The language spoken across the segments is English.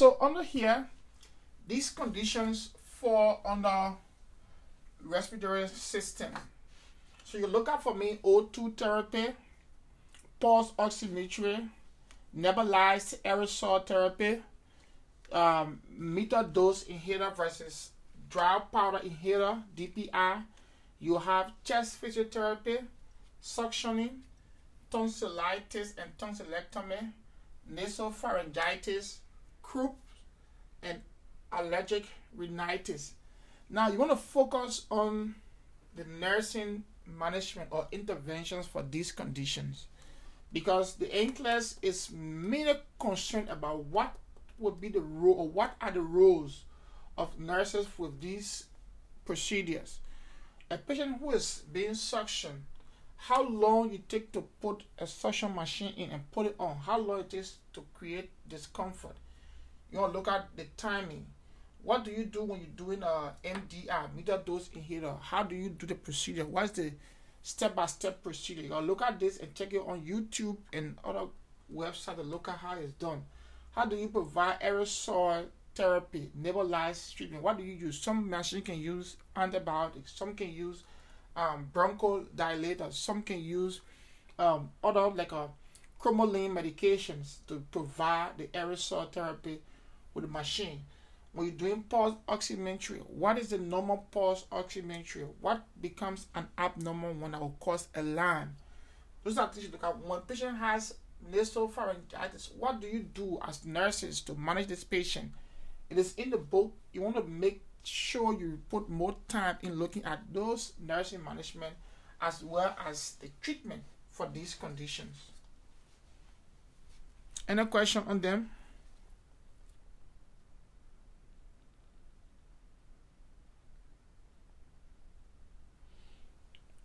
So under here, these conditions fall under respiratory system. So you look out for me O2 therapy, pulse oximetry, nebulized aerosol therapy, um, meter dose inhaler versus dry powder inhaler DPI. You have chest physiotherapy, suctioning, tonsillitis and tonsillectomy, nasopharyngitis, croup, and allergic rhinitis. Now you want to focus on the nursing management or interventions for these conditions because the NCLEX is mainly concerned about what would be the role or what are the roles of nurses with these procedures. A patient who is being suctioned, how long you take to put a suction machine in and put it on, how long it takes to create discomfort. You to look at the timing. What do you do when you're doing a MDI, meter dose inhaler? How do you do the procedure? What's the step-by-step procedure? You look at this and check it on YouTube and other websites to look at how it's done. How do you provide aerosol therapy, nebulized treatment? What do you use? Some machine can use antibiotics, some can use um, bronchodilators, some can use um, other like a uh, medications to provide the aerosol therapy with the machine when you're doing pulse oximetry, what is the normal pulse oximetry? What becomes an abnormal one that will cause alarm? Those are things you look at. When patient has nasopharyngitis, what do you do as nurses to manage this patient? It is in the book. You want to make sure you put more time in looking at those nursing management as well as the treatment for these conditions. Any question on them?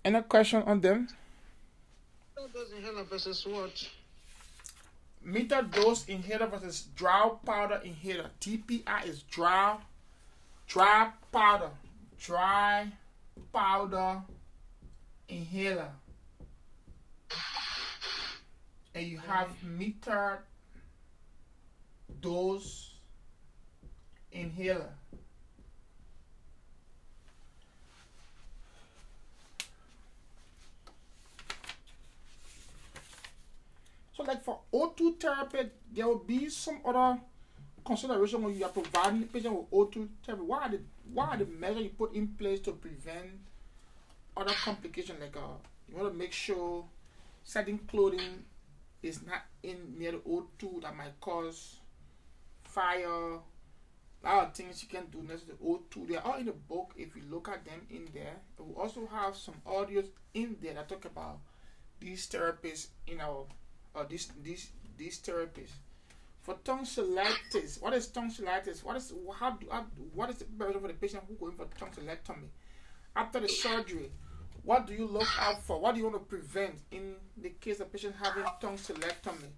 Any question on them? Dose inhaler versus what? Meter dose inhaler versus dry powder inhaler. DPI is dry, dry powder, dry powder inhaler. And you have meter dose inhaler. So like for O2 therapy, there will be some other consideration when you are providing the patient with O2 therapy. What are the what are the measures you put in place to prevent other complications? Like uh, you want to make sure certain clothing is not in near the O2 that might cause fire. A lot of things you can do next to the O2. They are all in the book if you look at them in there. We also have some audios in there that talk about these therapies in our or these these these therapies. For tonsillitis, what is tonsillitis? What is how do how, what is the preparation for the patient who going for tonsillectomy? After the surgery, what do you look out for? What do you want to prevent in the case of patient having tonsillectomy?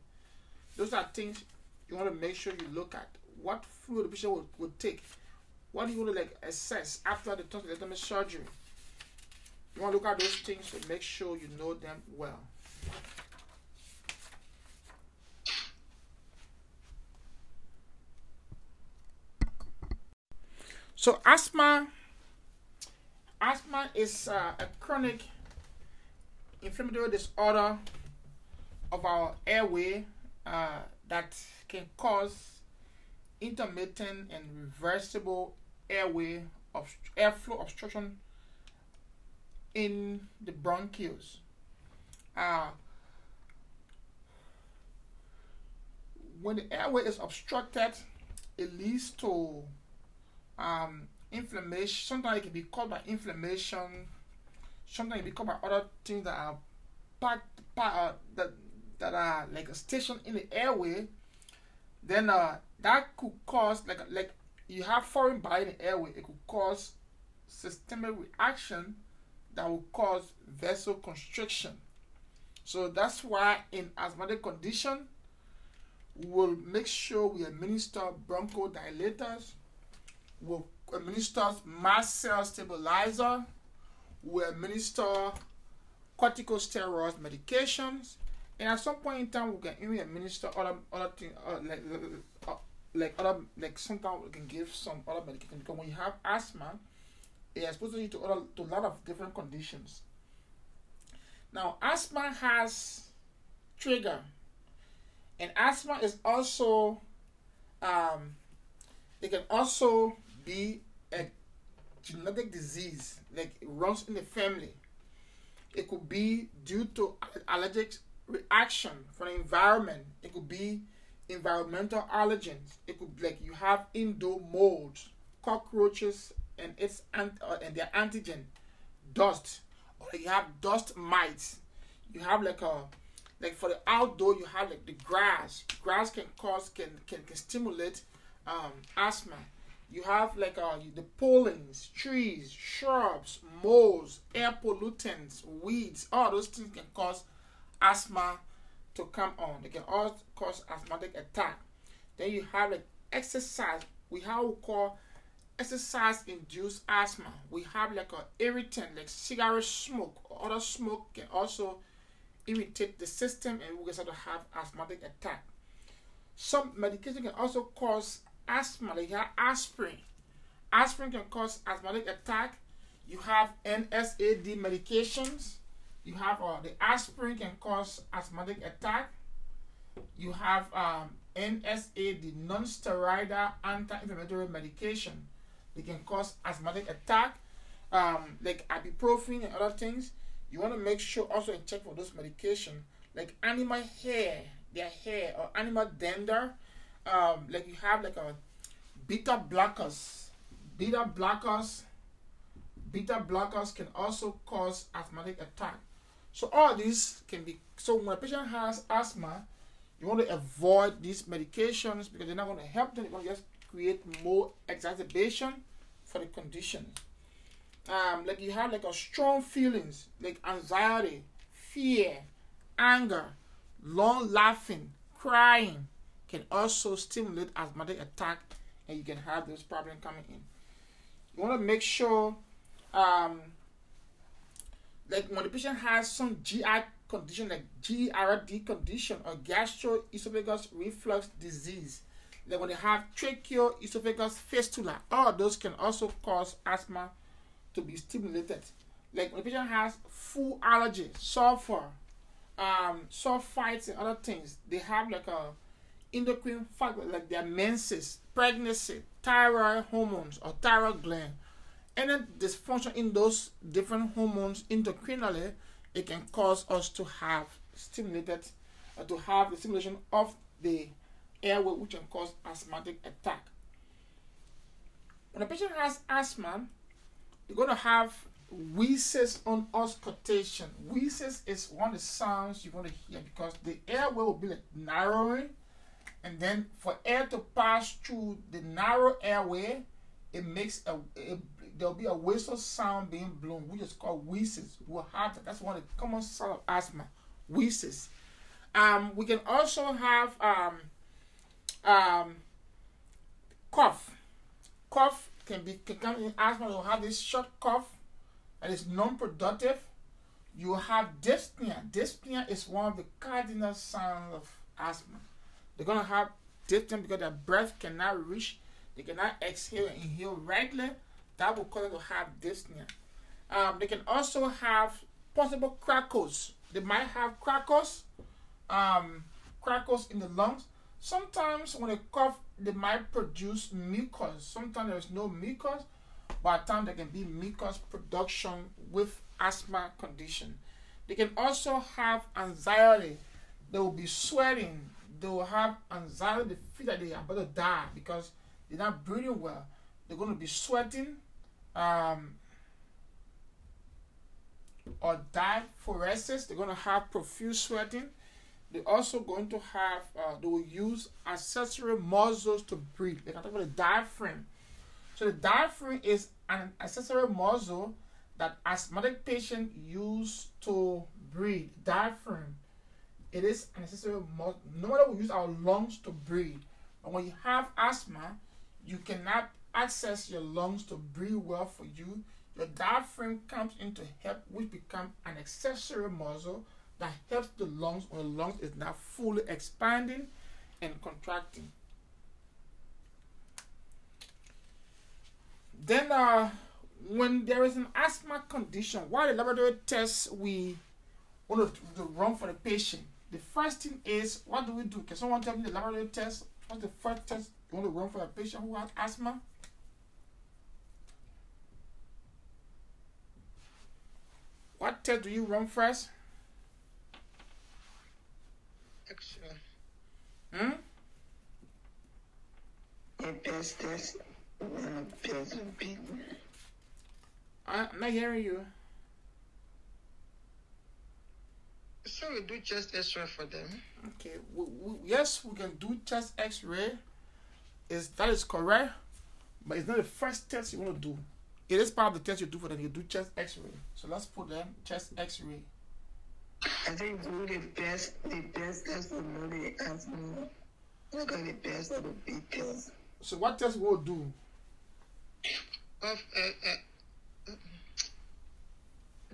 Those are things you want to make sure you look at. What fluid the patient would, would take? What do you want to like assess after the tonsillectomy surgery? You want to look at those things to make sure you know them well. So asthma, asthma is uh, a chronic inflammatory disorder of our airway uh, that can cause intermittent and reversible airway of airflow obstruction in the bronchioles. Uh, when the airway is obstructed, it leads to um, inflammation. Sometimes it can be caused by inflammation. Sometimes it can be caused by other things that are packed, part uh, that that are like a station in the airway. Then uh, that could cause like like you have foreign body in the airway. It could cause systemic reaction that will cause vessel constriction. So that's why in asthmatic condition, we'll make sure we administer bronchodilators will administer mast cell stabilizer, will administer corticosteroid medications, and at some point in time we can even administer other other things uh, like uh, like other like sometimes we can give some other medication because when you have asthma, it exposes you to other to a lot of different conditions. Now, asthma has trigger, and asthma is also um, it can also be a genetic disease, like it runs in the family. It could be due to allergic reaction from the environment. It could be environmental allergens. It could like you have indoor molds, cockroaches, and its uh, and their antigen, dust, or you have dust mites. You have like a like for the outdoor, you have like the grass. Grass can cause can can, can stimulate um, asthma. You have like uh, the pollens, trees, shrubs, molds, air pollutants, weeds. All those things can cause asthma to come on. They can also cause asthmatic attack. Then you have like exercise. We have we call exercise induced asthma. We have like an irritant like cigarette smoke or other smoke can also irritate the system and we can start to have asthmatic attack. Some medication can also cause asthma, like you have aspirin. Aspirin can cause asthmatic attack. You have NSAID medications. You have uh, the aspirin can cause asthmatic attack. You have um, NSAID, non-steroidal anti-inflammatory medication. They can cause asthmatic attack, um, like ibuprofen and other things. You want to make sure also and check for those medication, like animal hair, their hair, or animal dander um, like you have like a beta blockers. Beta blockers, beta blockers can also cause asthmatic attack. So all these can be so when a patient has asthma, you want to avoid these medications because they're not going to help them. They're going to just create more exacerbation for the condition. Um, like you have like a strong feelings like anxiety, fear, anger, long laughing, crying, can also stimulate asthmatic attack and you can have this problem coming in. You want to make sure, um, like when the patient has some GI condition like GERD condition or gastroesophageal reflux disease, like when they have tracheoesophageal fistula, all those can also cause asthma to be stimulated. Like when the patient has food allergy, sulfur, um, sulfites and other things, they have like a endocrine factors like their menses, pregnancy, thyroid hormones or thyroid gland, any dysfunction in those different hormones endocrinally, it can cause us to have stimulated, uh, to have the stimulation of the airway, which can cause asthmatic attack. When a patient has asthma, you're going to have wheezes on auscultation. Wheezes is one of the sounds you're going to hear because the airway will be like narrowing and then for air to pass through the narrow airway, it makes a, there'll be a whistle sound being blown, which is called wheezes. We'll have. That's one of the common signs of asthma, wheezes. Um, we can also have um, um, cough. Cough can be can come in asthma. You'll have this short cough that is non-productive. You have dyspnea. Dyspnea is one of the cardinal signs of asthma. They're gonna have dyspnea because their breath cannot reach, they cannot exhale and inhale regularly. That will cause them to have dyspnea. Um, they can also have possible crackles. They might have crackles, um, crackles in the lungs. Sometimes when they cough, they might produce mucus. Sometimes there's no mucus, but at times there can be mucus production with asthma condition. They can also have anxiety. They will be sweating they will have anxiety, they feel that they are about to die because they're not breathing well. They're going to be sweating um, or diaphoresis. They're going to have profuse sweating. They're also going to have, uh, they will use accessory muscles to breathe. They can talk about the diaphragm. So the diaphragm is an accessory muscle that asthmatic patient use to breathe. Diaphragm it is an necessary. No matter we use our lungs to breathe, but when you have asthma, you cannot access your lungs to breathe well for you. Your diaphragm comes into help, which becomes an accessory muscle that helps the lungs when the lungs is not fully expanding and contracting. Then, uh, when there is an asthma condition, why the laboratory tests we want to run for the patient, the first thing is, what do we do? Can someone tell me the laboratory test? What's the first test you want to run for a patient who has asthma? What test do you run first? X-ray. Hmm? A best test. And a best beat. I'm not hearing you. So we do chest X-ray for them. Okay. We, we, yes, we can do chest X-ray. Is that is correct, but it's not the first test you want to do. It is part of the test you do for them. You do chest X-ray. So let's put them chest X-ray. I think do the best, the best test for know the asthma. Look at the best of the beat test. So what test we will do? Of uh, uh,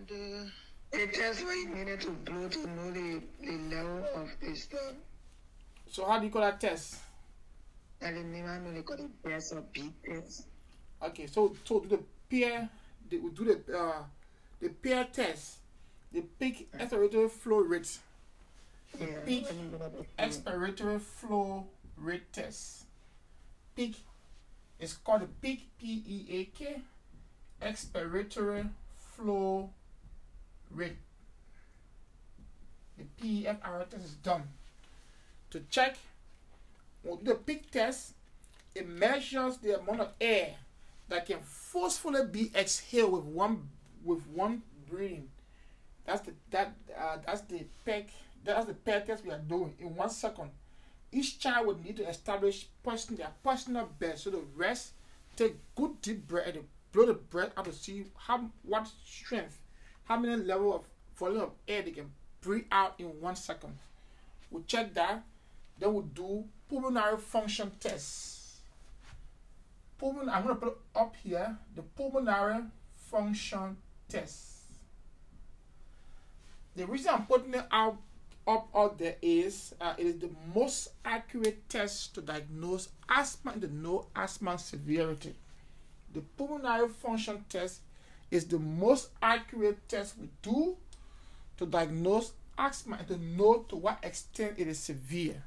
the The test where you needed to blow to know the, the level of the stuff. So how do you call that test? And the name I know they call it best of beat test. Okay, so so do the peer, they will do the uh, the peer test, the peak expiratory flow rate, Yeah. Peak and you know the- expiratory flow rate test. Peak is called the peak P E A K expiratory flow rate. The PEFR test is done. To check, we'll do the peak test. It measures the amount of air that can forcefully be exhaled with one with one breathing. That's the that uh, that's the peg that's the peg test we are doing in one second. Each child would need to establish person their personal best. So the rest take good deep breath and blow the breath out to see how what strength, how many level of volume of air they can breathe out in one second. We check that. Then we do pulmonary function tests. Pulmon, I'm gonna put up here the pulmonary function test. The reason I'm putting it out up out there is uh, it is the most accurate test to diagnose asthma and the no asthma severity. The pulmonary function test is the most accurate test we do to diagnose asthma and to know to what extent it is severe.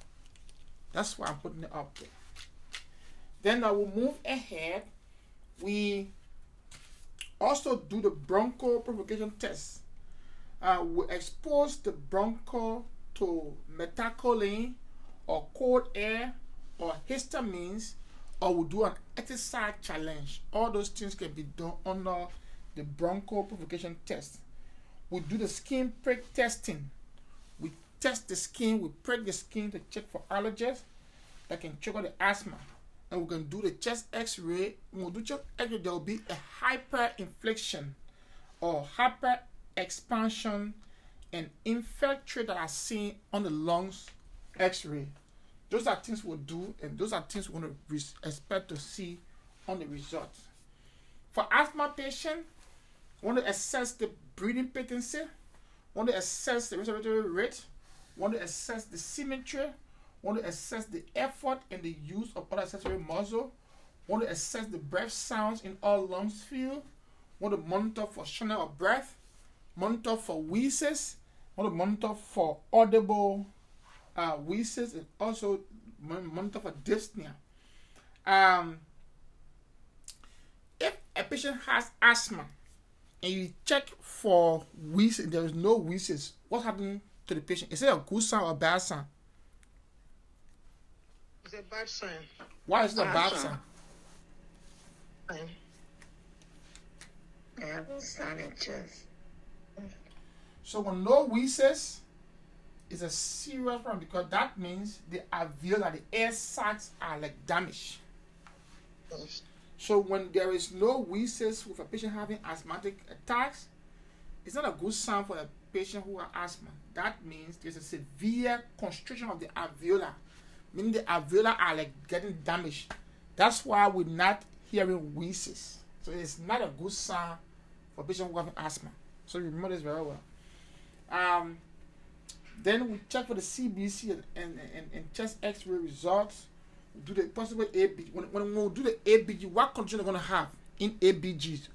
That's why I'm putting it up there. Then I will move ahead. We also do the broncho provocation test. Uh, we expose the broncho to methacholine or cold air or histamines or we do an exercise challenge. All those things can be done under the broncho provocation test. We do the skin prick testing. We test the skin, we prick the skin to check for allergens that can trigger the asthma. And we can do the chest x-ray. When we do chest x-ray, there will be a hyperinflation or hyper expansion and infiltrate that are seen on the lungs x-ray. Those are things we'll do and those are things we expect to see on the results. For asthma patient, want to assess the breathing patency, want to assess the respiratory rate, want to assess the symmetry, want to assess the effort and the use of accessory muscle, want to assess the breath sounds in all lungs field, want to monitor for shortness of breath, monitor for wheezes, want to monitor for audible uh, wheezes, and also monitor for dyspnea. Um, if a patient has asthma and you check for wheezes, there is no wheezes, what's happening to the patient? Is it a good sign or a bad sign? it's a bad sign. Why is it a Bad sign. sign? Sign. I have a silent chest. So when no wheezes, it's a serious problem because that means the alveoli, the air sacs are like damaged. Yes. So when there is no wheezes with a patient having asthmatic attacks, it's not a good sign for a patient who has asthma. That means there's a severe constriction of the alveoli, meaning the alveolar are like getting damaged. That's why we're not hearing wheezes. So it's not a good sign for patients who have asthma. So remember this very well. Um, then we check for the CBC and, and, and chest X-ray results. Do the possible ABG. When, when we do the ABG, what condition are going to have? in ABGs.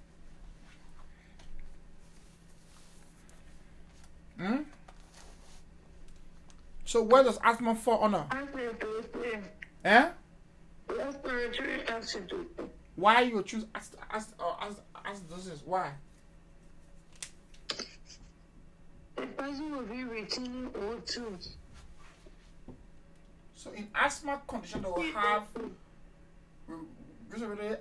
Hmm? So where does asthma fall under? Eh? Why you choose acid, acid, or acidosis? Why? The person will be retaining O2. So in asthma condition, they will have re- respiratory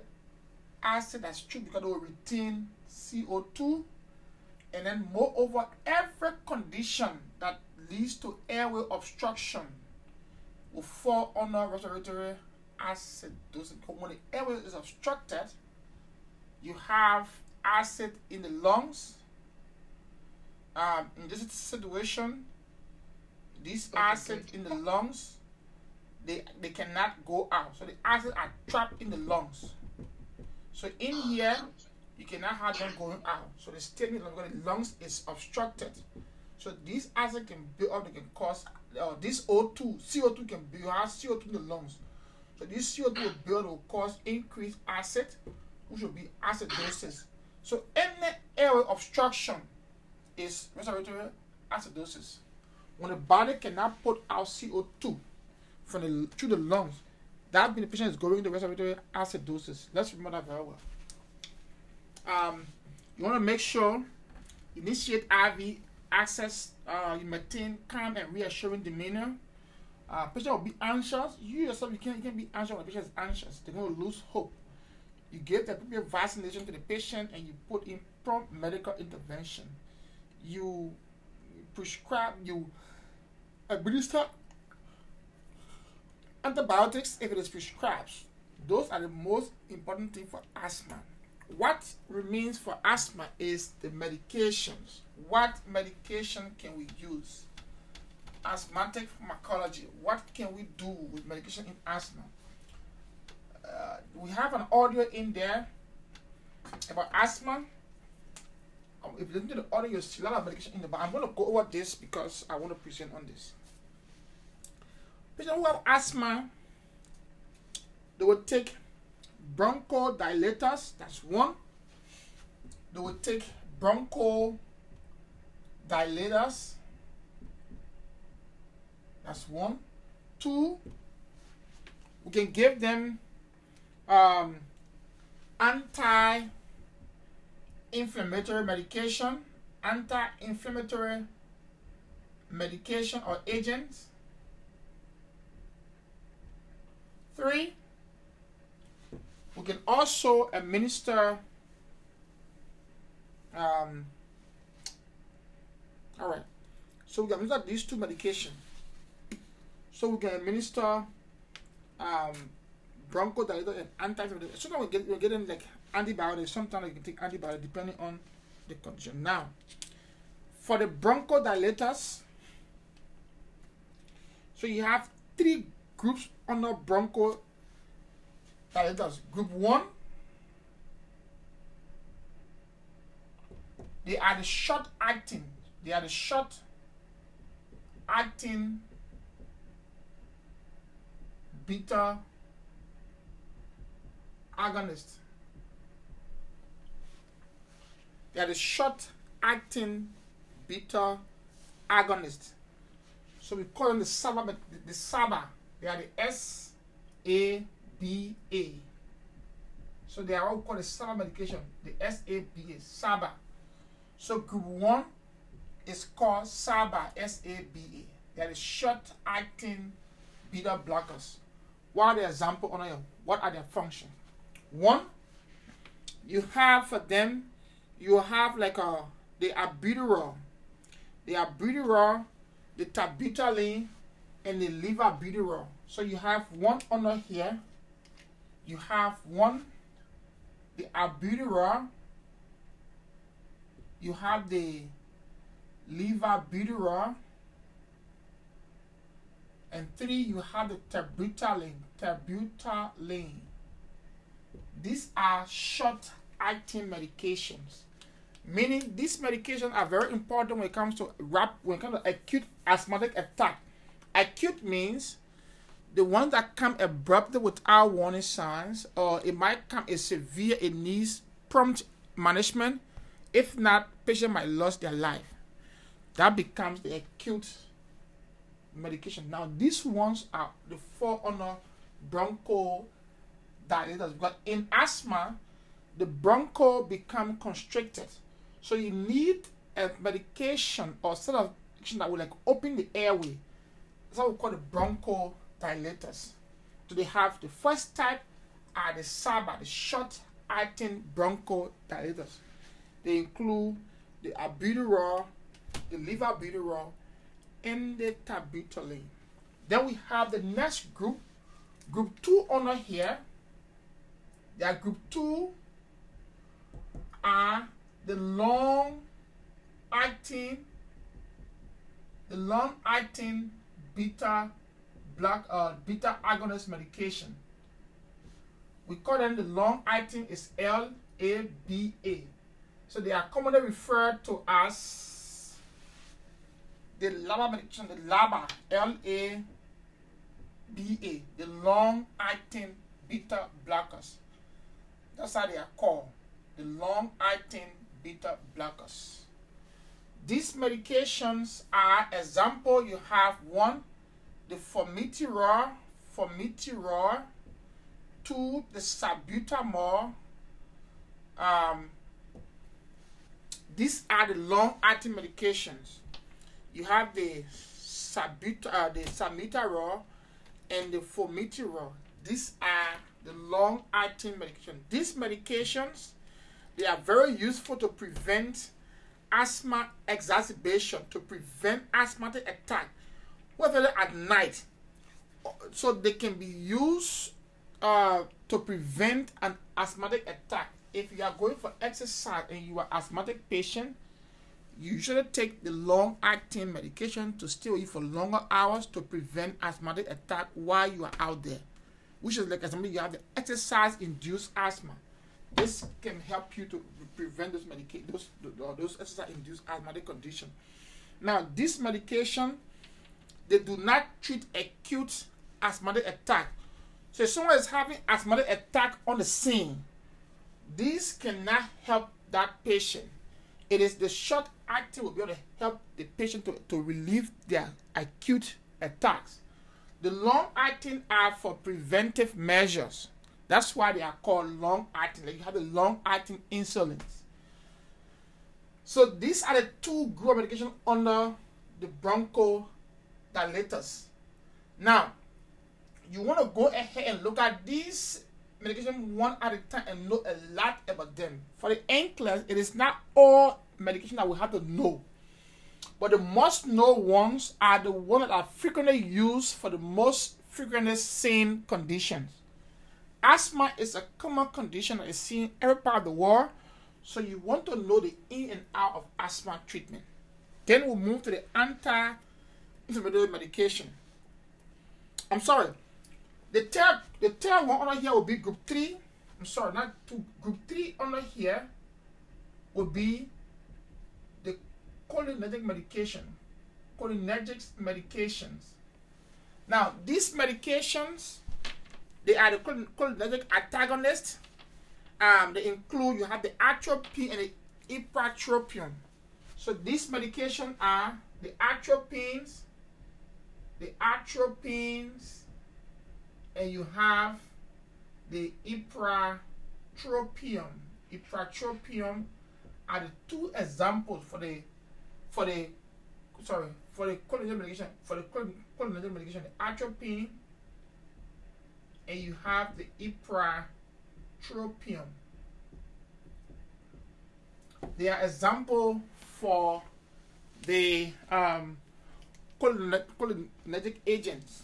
acid that's true because they will retain CO2. And then moreover, every condition that leads to airway obstruction will fall under respiratory acidosis. Because when the airway is obstructed, you have acid in the lungs. Um, in this situation, this acid in the lungs, they they cannot go out. So the acid are trapped in the lungs. So in here, you cannot have them going out. So they stay in the lungs is obstructed. So this acid can build up, they can cause uh, this O2, CO2 can build, have CO2 in the lungs. So this CO2 will build will cause increased acid, which will be acidosis. So any airway obstruction is respiratory acidosis. When the body cannot put out CO2 from the through the lungs, that means the patient is going into respiratory acidosis. Let's remember that very well. Um, you want to make sure initiate IV access. Uh, you maintain calm and reassuring demeanor. Uh, patient will be anxious. You yourself, you can you can be anxious when the patient is anxious. They're going to lose hope. You give the appropriate vaccination to the patient and you put in prompt medical intervention. You prescribe, you administer antibiotics if it is prescribed. Those are the most important thing for asthma. What remains for asthma is the medications. What medication can we use? Asthmatic pharmacology. What can we do with medication in asthma? Uh, we have an audio in there about asthma. Um, if you listen to the audio, a lot of medication in there. But I'm going to go over this because I want to present on this. Patients who have asthma, they will take bronchodilators. That's one. They will take bronchodilators. That's one. Two. We can give them um, anti-inflammatory medication, anti-inflammatory medication or agents. Three, we can also administer. Um, all right, so we can administer these two medication. So we can administer um, bronchodilator and anti-inflammatory. Sometimes we get we're getting like antibiotics. Sometimes you can take antibiotics depending on the condition. Now, for the bronchodilators, so you have three groups under bronchodilators. Group one, they are the short acting. They are the short acting beta agonist. They are the short acting beta agonist. So we call them the SABA, the, the SABA. They are the S A B A. So they are all called the SABA medication, the S A B A, SABA. So group one is called SABA, S A B A. They are the short acting beta blockers. What are the example on here? What are their functions? One, you have for them, you have like a the albuterol, the albuterol, the terbutaline, and the levobuterol. So you have one under here. You have one, the albuterol. You have the levobuterol. And three, you have the terbutaline. Terbutaline. These are short acting medications. Meaning these medications are very important when it comes to rap when it comes to acute asthmatic attack. Acute means the ones that come abruptly without warning signs, or it might come as severe, it needs prompt management. If not, patient might lose their life. That becomes the acute medication. Now, these ones are the broncho dilators because in asthma, the broncho become constricted. So you need a medication or sort of that will like open the airway. That's what we call the broncho dilators. So they have the first type are the SABA, the short acting bronchodilators. They include the albuterol, the levoalbuterol, and the terbutaline. Then we have the next group, group two under here. Their group two are the long acting, the long acting beta black uh, beta agonist medication. We call them the long acting is LABA. So they are commonly referred to as the LABA medication, the LABA, L-A-B-A, the long acting beta blockers. That's how they are called, the long acting beta blockers. These medications are example you have one the formoterol, formoterol, two the salbutamol. Um, these are the long-acting medications. You have the sabut uh, the salmeterol and the formoterol. These are the long-acting medication. These medications they are very useful to prevent asthma exacerbation, to prevent asthmatic attack whether at night. So they can be used uh, to prevent an asthmatic attack. If you are going for exercise and you are asthmatic patient, you should take the long-acting medication to stay with you for longer hours to prevent asthmatic attack while you are out there. Which is like example, you have the exercise-induced asthma. This can help you to prevent those medication, those those exercise-induced asthmatic condition. Now, this medication they do not treat acute asthmatic attack. So if someone is having asthmatic attack on the scene, this cannot help that patient. It is the short acting will be able to help the patient to, to relieve their acute attacks. The long acting are for preventive measures. That's why they are called long acting. Like you have the long acting insulins. So these are the two group of medication under the broncho dilators. Now, you want to go ahead and look at these medication one at a time and know a lot about them. For the NCLEX, it is not all medication that we have to know. But the most known ones are the ones that are frequently used for the most frequently seen conditions. Asthma is a common condition that is seen every part of the world, so you want to know the in and out of asthma treatment. Then we'll move to the anti inflammatory medication. I'm sorry. The third, the third one under here will be group three. I'm sorry, not two. Group three under here will be the cholinergic medication. Cholinergic medications. Now, these medications, they are the cholinergic antagonists. Um, they include you have the atropine and the ipratropium. So these medications are the atropines, the atropines, and you have the ipratropium. Ipratropium are the two examples for the for the sorry for the cholinergic medication for the cholinergic medication the atropine and you have the ipratropium. They are example for the um, cholinergic agents.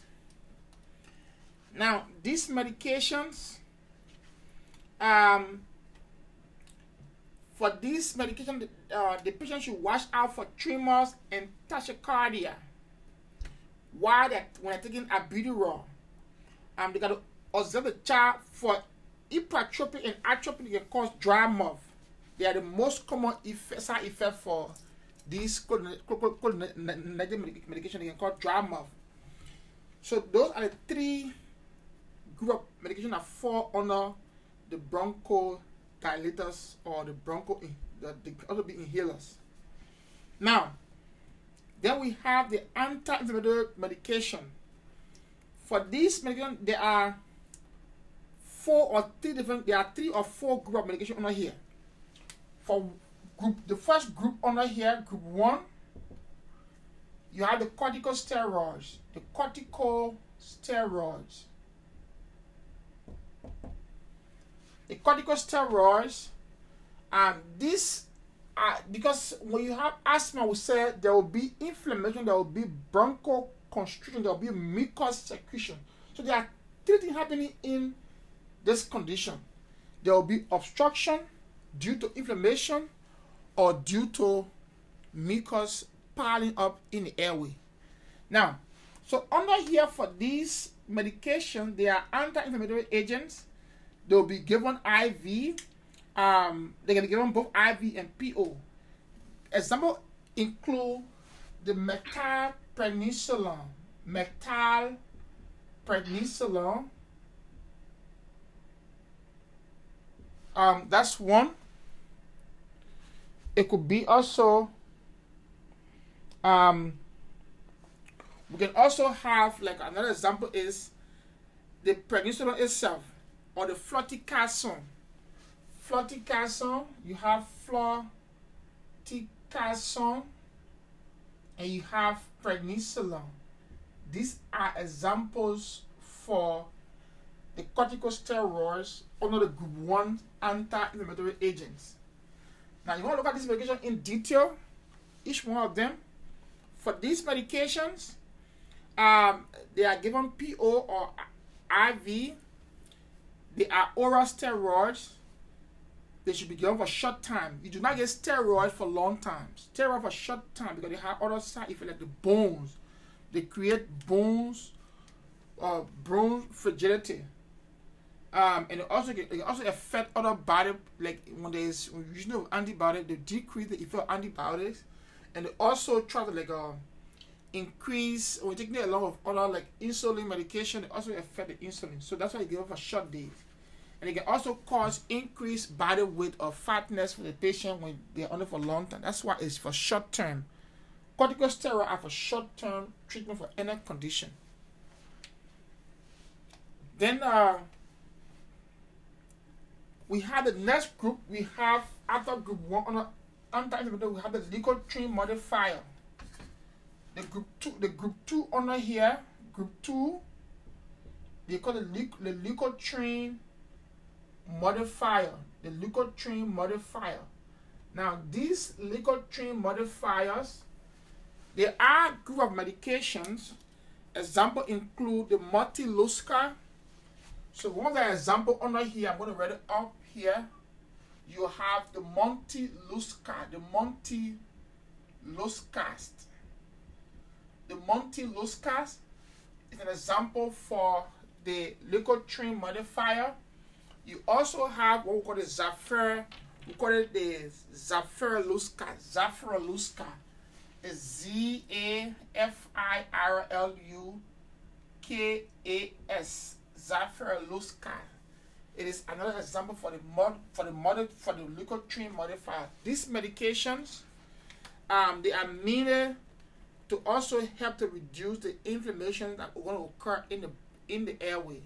Now, these medications, um, for this medication, uh, the patient should watch out for tremors and tachycardia while they when they're taking albuterol. Um, they got to observe the child for hypertrophy and atrophy can cause dry mouth. They are the most common effect, side effect for this cholinergic medication they can call dry mouth. So those are the three group of medication that fall under the bronchodilators or the broncho eh, that they also be inhalers. Now, then we have the anti-inflammatory medication. For these medication, there are four or three different. There are three or four group of medication under here. For group, the first group under here, group one, you have the corticosteroids. The corticosteroids. The corticosteroids, and this uh, because when you have asthma, we say there will be inflammation, there will be bronchoconstriction, there will be mucus secretion. So there are three things happening in this condition. There will be obstruction due to inflammation or due to mucus piling up in the airway. Now, so under here for these medications, they are anti-inflammatory agents. They will be given IV. Um, they're gonna give them both IV and PO. Example include the methylprednisolone, methylprednisolone. Um, that's one. It could be also um, we can also have like another example is the prednisolone itself or the fluticasone. Fluticasone, you have fluticasone and you have prednisolone. These are examples for the corticosteroids the group 1 anti-inflammatory agents. Now you want to look at this medication in detail, each one of them. For these medications, um, they are given PO or IV. They are oral steroids. They should be given for short time. You do not get steroids for long time. Steroid for short time because they have other side effects like the bones. They create bones, uh, bone fragility. Um, and it also it also affect other body like when there's when you know antibiotics, they decrease the effect of antibiotics. And they also try to like uh, increase or taking a lot of other like insulin medication it also affect the insulin. So that's why you give it for short days and it can also cause increased body weight or fatness for the patient when they're on it for long time. That's why it's for short term. Corticosteroid are for short term treatment for any condition. Then uh, we have the next group we have after group one on anti-inflammatory, we have the leukotriene modifier. The group two, the group two under here, group two, they call the, the leukotriene modifier. The leukotriene modifier. Now, these leukotriene modifiers, they are group of medications. Example include the Montelukast. So one of the example under here, I'm going to write it up here you have the Monty Lusca, the Monty Luscast. The Montelukast is an example for the leukotriene modifier. You also have what we call the Zafir, we call it the Zafirluska. Zafirluska is Z A F I R L U K A S. Zafirluska. It is another example for the mod for the mod for the leukotriene modifier. These medications, um, they are needed to also help to reduce the inflammation that will occur in the in the airway.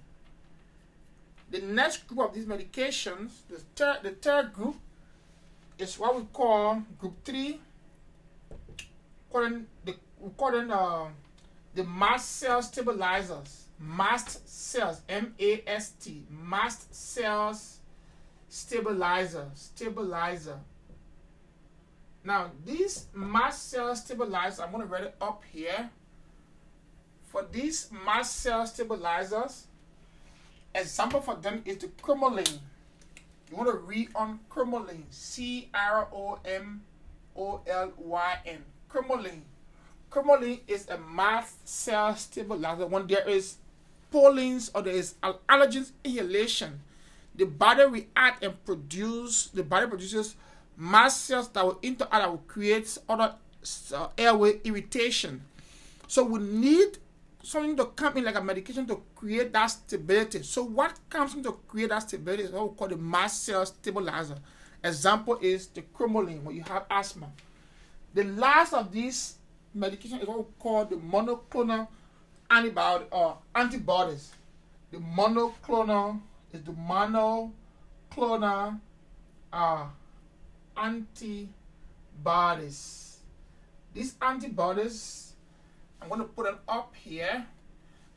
The next group of these medications, the third the third group, is what we call group three. Calling the we call them uh, the mast cell stabilizers mast cells m-a-s-t mast cells stabilizer stabilizer. Now these mast cell stabilizers i'm going to write it up here. For these mast cell stabilizers example for them is the cromolyn you want to read on cromolyn c-r-o-m-o-l-y-n cromolyn cromolyn is a mast cell stabilizer. When there is pollens or there is allergens inhalation, the body react and produce, the body produces mast cells that will interact that will create other uh, airway irritation. So we need something to come in like a medication to create that stability. So what comes in to create that stability is what we call the mast cell stabilizer. Example is the cromolyn when you have asthma. The last of these medication is what we call the monoclonal or antibodies. The monoclonal is the monoclonal uh, antibodies. These antibodies, I'm going to put them up here.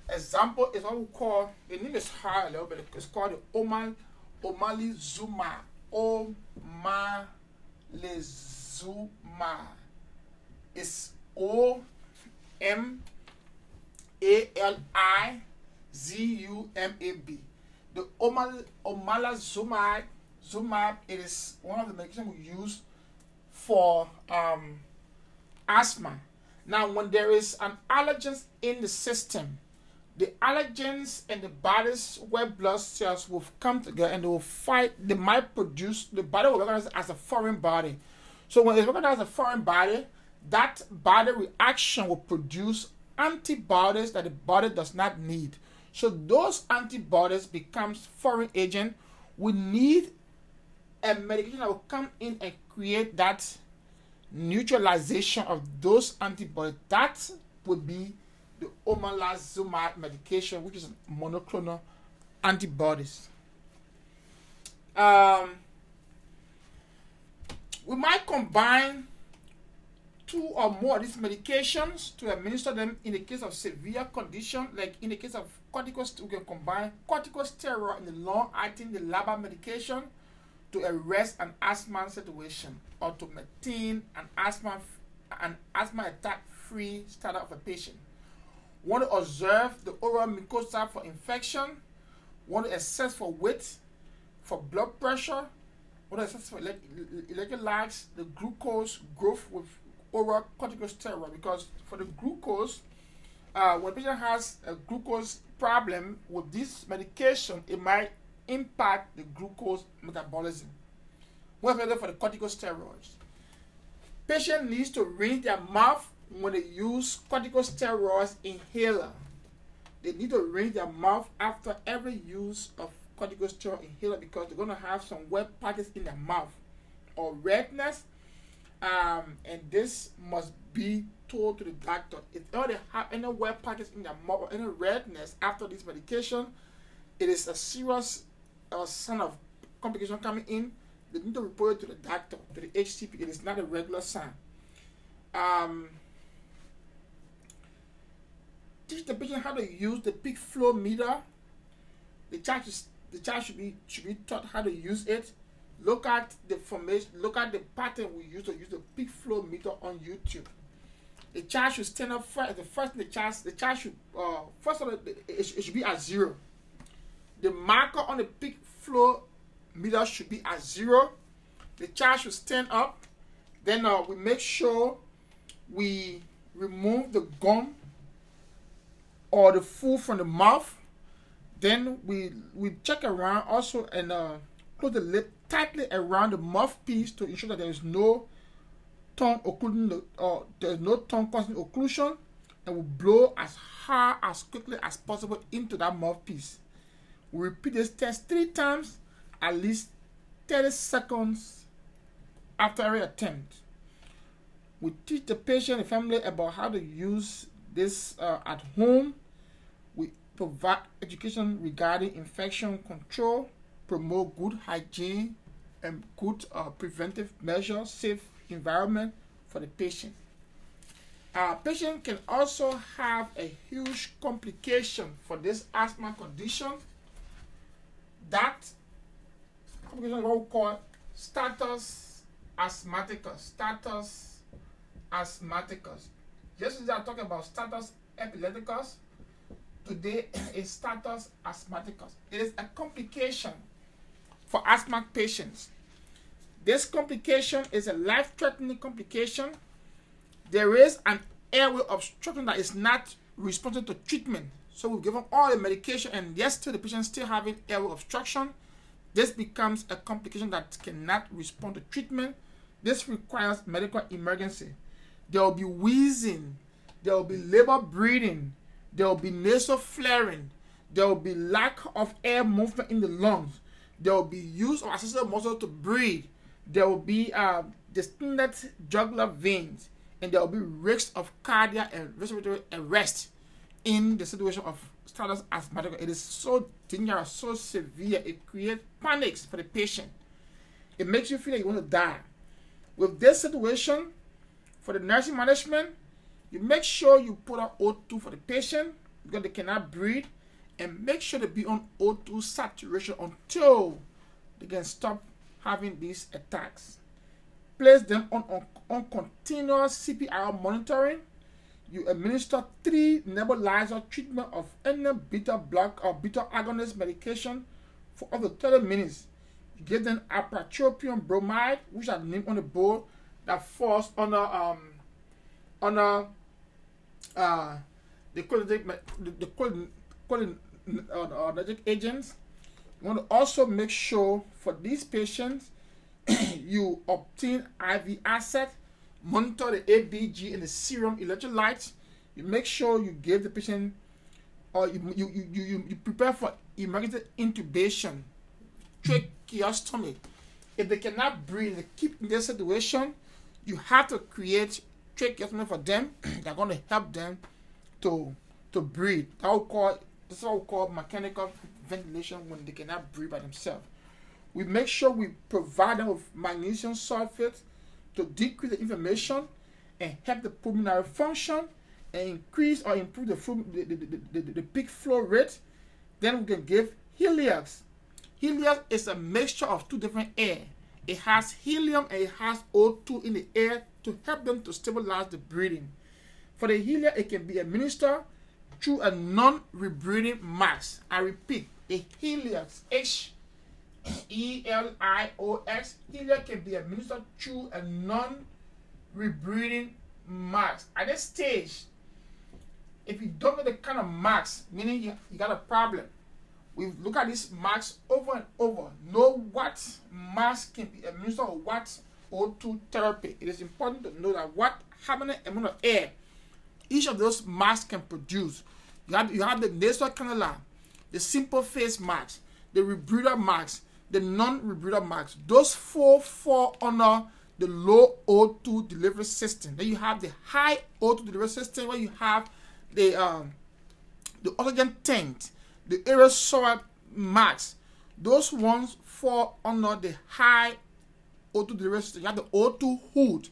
Example is what we call, the name is high a little bit, it's called the Omal, Omalizumab. Omalizumab. It's O M A L I Z U M A B. The Omal, Omalizumab Zumab, it is one of the medications we use for um, asthma. Now, when there is an allergen in the system, the allergens and the body's red blood cells will come together and they will fight. They might produce, the body will recognize as a foreign body. So, when it's recognized as a foreign body, that body reaction will produce antibodies that the body does not need. So, those antibodies becomes foreign agent. We need a medication that will come in and create that neutralization of those antibodies. That would be the omalizumab medication, which is monoclonal antibodies. Um, we might combine two or more of these medications to administer them in the case of severe condition, like in the case of corticosteroid, we can combine corticosteroid in the long-acting, the LABA medication, to arrest an asthma situation or to maintain an asthma an asthma attack free status of a patient. Want to observe the oral mucosa for infection. Want to assess for weight, for blood pressure. Want to assess for electrolytes, the glucose growth with oral corticosteroid. Because for the glucose, uh, when a patient has a glucose problem with this medication, it might impact the glucose metabolism. What's better for the corticosteroids? Patient needs to rinse their mouth when they use corticosteroids inhaler. They need to rinse their mouth after every use of corticosteroid inhaler because they're going to have some wet patches in their mouth or redness. Um, and this must be told to the doctor. If they have any wet patches in their mouth or any redness after this medication, it is a serious a sign of complication coming in, they need to report it to the doctor, to the HCP. It is not a regular sign. Um, teach the patient how to use the peak flow meter. The child, is, the child should be should be taught how to use it. Look at the formation. Look at the pattern we use to use the peak flow meter on YouTube. The child should stand up first. The first the child the child should uh, first of all it, it should be at zero the marker on the peak flow meter should be at zero. The child should stand up. Then uh, we make sure we remove the gum or the food from the mouth. Then we we check around also and uh, close the lip tightly around the mouthpiece to ensure that there is no tongue occlusion or there's no tongue causing occlusion and we blow as hard as quickly as possible into that mouthpiece. We repeat this test three times, at least 30 seconds after every attempt. We teach the patient and family about how to use this uh, at home. We provide education regarding infection control, promote good hygiene, and good uh, preventive measures, safe environment for the patient. Our patient can also have a huge complication for this asthma condition that complication we call status asthmaticus. Status asthmaticus. Yesterday I talked about status epilepticus. Today is status asthmaticus. It is a complication for asthma patients. This complication is a life-threatening complication. There is an airway obstruction that is not responsive to treatment. So we give them all the medication, and yes, still the patient still having airway obstruction. This becomes a complication that cannot respond to treatment. This requires medical emergency. There will be wheezing. There will be labor breathing. There will be nasal flaring. There will be lack of air movement in the lungs. There will be use of accessory muscle to breathe. There will be uh, distended jugular veins, and there will be risks of cardiac and respiratory arrest in the situation of status asthmatic. It is so dangerous, so severe. It creates panics for the patient. It makes you feel like you want to die. With this situation, for the nursing management, you make sure you put on O2 for the patient because they cannot breathe and make sure to be on O2 saturation until they can stop having these attacks. Place them on, on, on continuous CPR monitoring. You administer three nebulizer treatment of any beta block or beta agonist medication for up to 30 minutes. You give them ipratropium bromide, which are named on the board, that falls under um under uh the cholinergic the, the cholin, uh, agents. You want to also make sure for these patients you obtain IV asset, monitor the ABG and the serum electrolytes. You make sure you give the patient or you you, you, you, you prepare for emergency intubation, tracheostomy. If they cannot breathe, they keep in this situation, you have to create tracheostomy for them. They're going to help them to to breathe. That will call this is what we call mechanical ventilation when they cannot breathe by themselves. We make sure we provide them with magnesium sulfate to decrease the inflammation and help the pulmonary function and increase or improve the, the, the, the, the, the peak flow rate. Then we can give Heliox. Heliox is a mixture of two different air. It has helium and it has O2 in the air to help them to stabilize the breathing. For the Heliox, it can be administered through a non-rebreathing mask. I repeat, a Heliox, H E L I O X, Heliox can be administered through a non-rebreathing mask. At this stage, if you don't know the kind of mask, meaning you, you got a problem, we look at this mask over and over. Know what mask can be administered or what O2 therapy. It is important to know that what many amount of air each of those masks can produce. You have, you have the nasal cannula, the simple face mask, the rebreather mask, the non-rebreather mask. Those four fall under the low O2 delivery system. Then you have the high O2 delivery system where you have the um, the oxygen tank, the aerosol mask. Those ones fall under the high O2 delivery system. You have the O2 hood.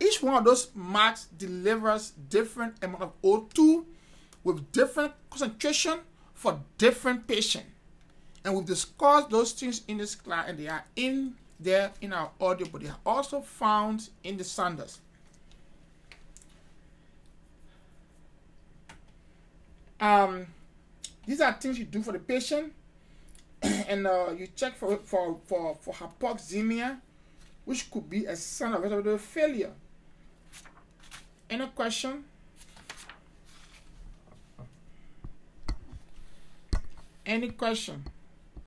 Each one of those masks delivers different amount of O2 with different concentration for different patient. And we've discussed those things in this class and they are in there in our audio, but they are also found in the standards. Um, these are things you do for the patient, and uh, you check for for for for hypoxemia, which could be a sign of respiratory failure. Any question? Any question?